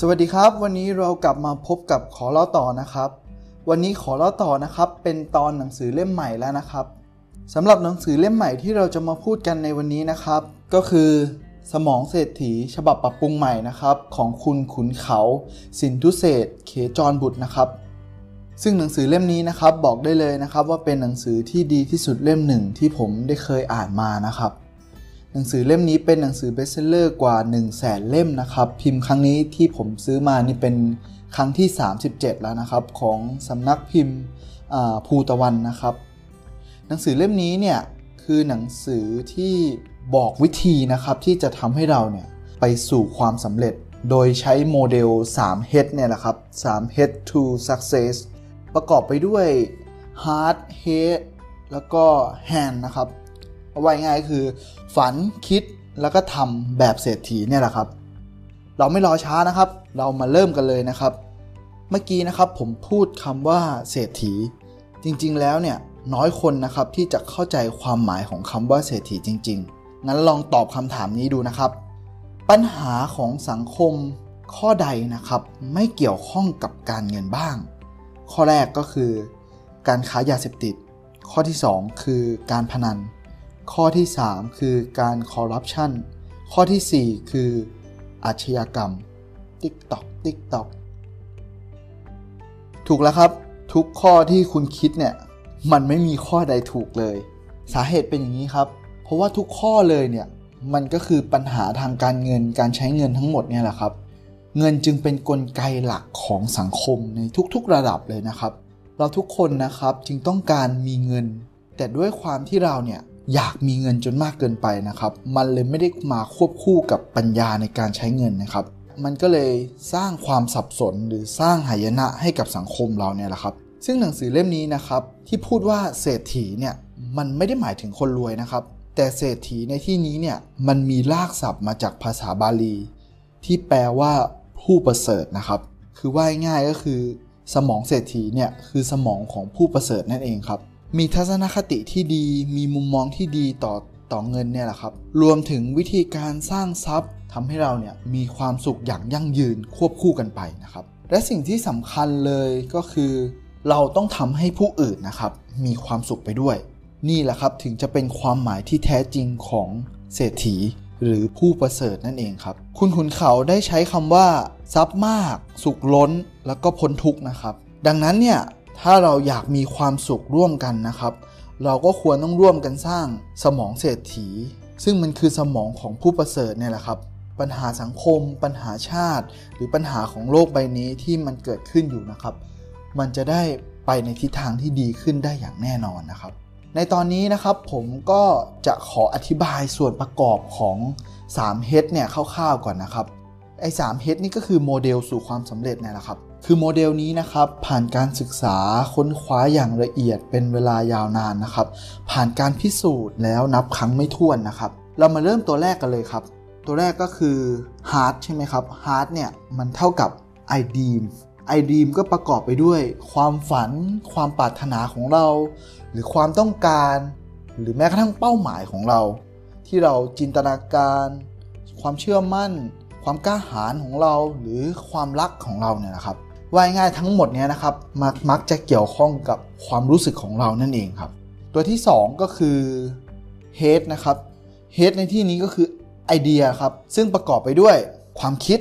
สวัสดีครับ วันนี้เรากลับมาพบกับขอเล่าต่อนะครับ วันนี้ขอเล่าต่อนะครับ เป็นตอนหนังสือเล่มใหม่แล้วนะครับสำหรับหนังสือเล่มใหม่ที่เราจะมาพูดกันในวันนี้นะครับ ก็คือ สมองเศรษฐี ฉบับปรับปรุงใหม่นะครับ ของคุณขุนเขา สินทุเศษเขจรบุตรนะครับ ซึ่งหนังสือเล่มนี้นะครับบอกได้เลยนะครับ ว่าเป็นหนังสือที่ดีที่สุดเล่มหนึ่งที่ผมได้เคยอ่านมานะครับ หนังสือเล่มนี้เป็นหนังสือเบสเซลเลอร์กว่า 1 0 0 0 0แสนเล่มนะครับ พิมพ์ครั้งนี้ที่ผมซื้อมานี่เป็นครั้งที่ 37 แล้วนะครับ ของสำนักพิมพ์ภูตะวันนะครับ หนังสือเล่มนี้เนี่ยคือหนังสือที่บอกวิธีนะครับที่จะทำให้เราเนี่ยไปสู่ความสำเร็จ โดยใช้โมเดล 3 H เนี่ยแหละครับ 3 H to Success ประกอบไปด้วย Heart Head แล้วก็ Hand นะครับ เอาไว้ง่ายคือ ฝันคิดแล้วก็ทำแบบเศรษฐีเนี่ยแหละครับ เราไม่รอช้านะครับ เรามาเริ่มกันเลยนะครับ เมื่อกี้นะครับผมพูดคำว่าเศรษฐี จริงๆแล้วเนี่ยน้อยคนนะครับที่จะเข้าใจความหมายของคำว่าเศรษฐีจริง ๆ งั้นลองตอบคำถามนี้ดูนะครับ ปัญหาของสังคมข้อใดนะครับไม่เกี่ยวข้องกับการเงินบ้าง ข้อแรกก็คือ การค้ายาเสพติด ข้อที่ 2 คือการพนัน ข้อที่ 3 คือการคอร์รัปชันข้อที่ 4 คืออาชญากรรม tick tock tick tock ถูกแล้วครับ ทุกข้อที่คุณคิดเนี่ยมันไม่มีข้อใดถูกเลย สาเหตุเป็นอย่างนี้ครับ เพราะว่าทุกข้อเลยเนี่ยมันก็คือปัญหาทางการเงินการใช้เงินทั้งหมดเนี่ยแหละครับ เงินจึงเป็นนกลไกหลักของสังคมในทุกๆระดับเลยนะครับ เราทุกคนนะครับจึงต้องการมีเงิน แต่ด้วยความที่เราเนี่ย อยากมีเงินจนมากเกินไปนะครับ มันเลยไม่ได้มาควบคู่กับปัญญาในการใช้เงินนะครับ มันก็เลยสร้างความสับสนหรือสร้างหายนะให้กับสังคมเราเนี่ยแหละครับ ซึ่งหนังสือเล่มนี้นะครับที่พูดว่าเศรษฐีเนี่ยมันไม่ได้หมายถึงคนรวยนะครับ แต่เศรษฐีในที่นี้เนี่ยมันมีรากศัพท์มาจากภาษาบาลี ที่แปลว่าผู้ประเสริฐนะครับ คือว่าง่ายก็คือ สมองเศรษฐีเนี่ยคือสมองของผู้ประเสริฐนั่นเองครับ มีทัศนคติที่ดี มีมุมมองที่ดีต่อต่อเงินเนี่ยแหละครับ รวมถึงวิธีการสร้างทรัพย์ทำให้เราเนี่ยมีความสุขอย่างยั่งยืนควบคู่กันไปนะครับ และสิ่งที่สำคัญเลยก็คือ เราต้องทำให้ผู้อื่นนะครับ มีความสุขไปด้วย นี่แหละครับถึงจะเป็นความหมายที่แท้จริงของเศรษฐีหรือผู้ประเสริฐนั่นเองครับ คุณขุนเขาได้ใช้คำว่า ทรัพย์มาก สุขล้น แล้วก็พ้นทุกนะครับ ดังนั้นเนี่ย ถ้าเราอยากมีความสุขร่วมกันนะครับ เราก็ควรต้องร่วมกันสร้างสมองเศรษฐี ซึ่งมันคือสมองของผู้ประเสริฐเนี่ยแหละครับ ปัญหาสังคม ปัญหาชาติ หรือปัญหาของโลกใบนี้ที่มันเกิดขึ้นอยู่นะครับ มันจะได้ไปในทิศทางที่ดีขึ้นได้อย่างแน่นอนนะครับ ในตอนนี้นะครับผมก็จะขออธิบายส่วนประกอบของ3 h เนี่ยคร่าวๆก่อนนะครับไอ้3 h นี่ก็คือโมเดลสู่ความสำเร็จเนี่ยแหละครับ คือโมเดลนี้นะครับผ่านการศึกษาค้นคว้าอย่างละเอียดเป็นเวลายาวนานนะครับ ผ่านการพิสูจน์แล้วนับครั้งไม่ถ้วนนะครับ เรามาเริ่มตัวแรกกันเลยครับ ตัวแรกก็คือ heart ใช่ไหมครับ heart เนี่ยมันเท่ากับ ideal ไอดีมก็ประกอบไปด้วย ความฝัน ความปรารถนาของเรา หรือความต้องการ หรือแม้กระทั่งเป้าหมายของเรา ที่เราจินตนาการ ความเชื่อมั่น ความกล้าหาญของเราหรือความรักของเราเนี่ยนะครับ ว่าง่ายทั้งหมดเนี้ยนะครับมักมักจะเกี่ยวข้องกับความรู้สึกของเรานั่นเองครับ ตัวที่ 2 ก็คือ head นะครับ head ในที่นี้ก็คือไอเดียครับซึ่งประกอบไปด้วยความคิด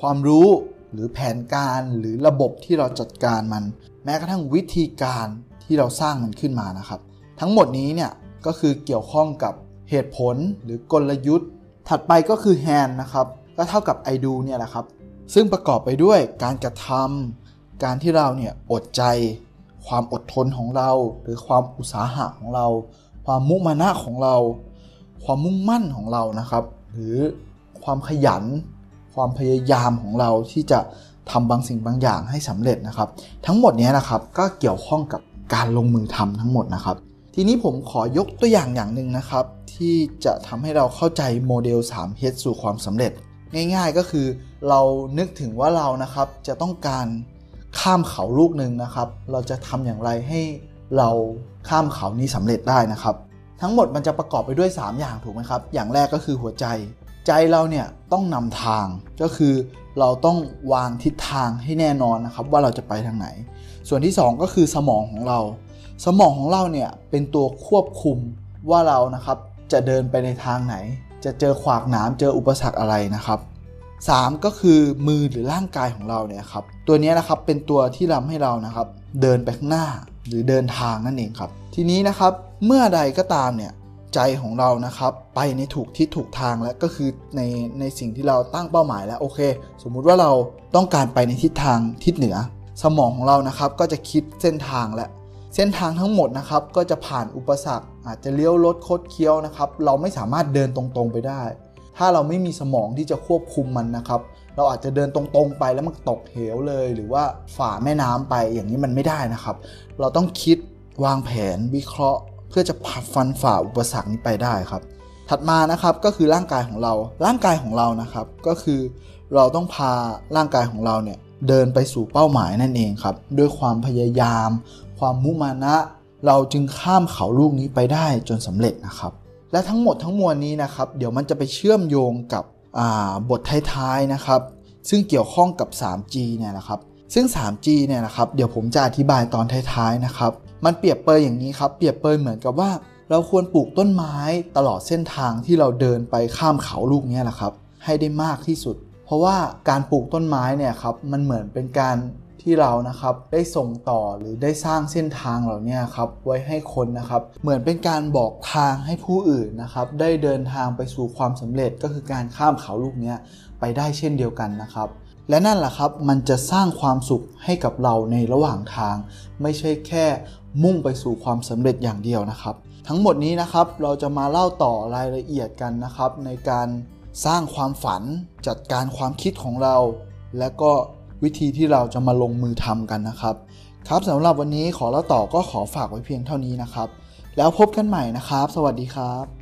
ความรู้หรือแผนการหรือระบบที่เราจัดการมัน แม้กระทั่งวิธีการที่เราสร้างมันขึ้นมานะครับ ทั้งหมดนี้เนี่ยก็คือเกี่ยวข้องกับเหตุผลหรือกลยุทธ์ ถัดไปก็คือ hand นะครับก็เท่ากับ I do เนี่ยแหละครับซึ่งประกอบไปด้วยการกระทำ การที่เราเนี่ยอดใจความอดทนของเรา หรือความอุตสาหะของเรา ความมุมานะของเรา ความมุ่งมั่นของเรานะครับ หรือความขยัน ความพยายามของเราที่จะทำบางสิ่งบางอย่างให้สำเร็จนะครับ ทั้งหมดนี้นะครับก็เกี่ยวข้องกับการลงมือทำทั้งหมดนะครับ ทีนี้ผมขอยกตัวอย่างอย่างหนึ่งนะครับ ที่จะทำให้เราเข้าใจโมเดล 3H สู่ความสำเร็จ ง่าย ๆก็คือเรานึกถึงว่าเรานะครับจะต้องการ ข้ามเขาลูกหนึ่งนะครับ เราจะทำอย่างไรให้เราข้ามเขานี้สำเร็จได้นะครับ ทั้งหมดมันจะประกอบไปด้วย 3 อย่างถูกไหมครับ อย่างแรกก็คือหัวใจ ใจเราเนี่ยต้องนำทางก็คือเราต้องวางทิศทางให้แน่นอนนะครับ ว่าเราจะไปทางไหน ส่วนที่ 2 ก็คือสมองของเรา สมองของเราเนี่ยเป็นตัวควบคุมว่าเรานะครับจะเดินไปในทางไหน จะเจอขวากหนามเจออุปสรรคอะไรนะครับ 3 ก็คือมือหรือร่างกายของเราเนี่ยครับตัวนี้นะครับเป็นตัวที่ทำให้เรานะครับ เดินไปข้างหน้าหรือเดินทางนั่นเองครับ ทีนี้นะครับเมื่อใดก็ตามเนี่ยใจของเรานะครับไปในถูกทิศถูกทางแล้วก็คือในในสิ่งที่เราตั้งเป้าหมายแล้วโอเค สมมุติว่าเราต้องการไปในทิศทางทิศเหนือ สมองของเรานะครับก็จะคิดเส้นทางและ เส้นทางทั้งหมดนะครับก็จะผ่านอุปสรรค อาจจะเลี้ยวรถคดเคี้ยวนะครับ เราไม่สามารถเดินตรงๆไปได้ ถ้าเราไม่มีสมองที่จะควบคุมมันนะครับ เราอาจจะเดินตรงๆไปแล้วมันตกเหวเลย หรือว่าฝ่าแม่น้ำไปอย่างนี้มันไม่ได้นะครับ เราต้องคิดวางแผนวิเคราะห์ เพื่อจะผัดฟันฝ่าอุปสรรคนี้ไปได้ครับ ถัดมานะครับก็คือร่างกายของเรา ร่างกายของเรานะครับ ก็คือเราต้องพาร่างกายของเราเนี่ยเดินไปสู่เป้าหมายนั่นเองครับด้วยความพยายาม ความมุมานะ เราจึงข้ามเขาลูกนี้ไปได้จนสำเร็จนะครับ และทั้งหมดทั้งมวลนี้นะครับ เดี๋ยวมันจะไปเชื่อมโยงกับบทท้ายๆนะครับ ซึ่งเกี่ยวข้องกับ 3G เนี่ยนะครับ ซึ่ง 3G เนี่ยนะครับ เดี๋ยวผมจะอธิบายตอนท้ายๆนะครับ มันเปรียบเปยอย่างนี้ครับ เปรียบเปยเหมือนกับว่า เราควรปลูกต้นไม้ตลอดเส้นทางที่เราเดินไปข้ามเขาลูกนี้แหละครับ ให้ได้มากที่สุด เพราะว่าการปลูกต้นไม้เนี่ยครับ มันเหมือนเป็นการ ที่เรานะครับได้ส่งต่อหรือได้สร้างเส้นทางเหล่านี้ครับไว้ให้คนนะครับเหมือนเป็นการบอกทางให้ผู้อื่นนะครับได้เดินทางไปสู่ความสำเร็จก็คือการข้ามเขาลูกนี้ไปได้เช่นเดียวกันนะครับ และนั่นแหละครับมันจะสร้างความสุขให้กับเราในระหว่างทาง ไม่ใช่แค่มุ่งไปสู่ความสำเร็จอย่างเดียวนะครับ ทั้งหมดนี้นะครับเราจะมาเล่าต่อรายละเอียดกันนะครับ ในการสร้างความฝันจัดการความคิดของเรา และก็ วิธีที่เราจะมาลงมือทำกันนะครับ ครับสำหรับวันนี้ขอเล่าต่อก็ขอฝากไว้เพียงเท่านี้นะครับ แล้วพบกันใหม่นะครับ สวัสดีครับ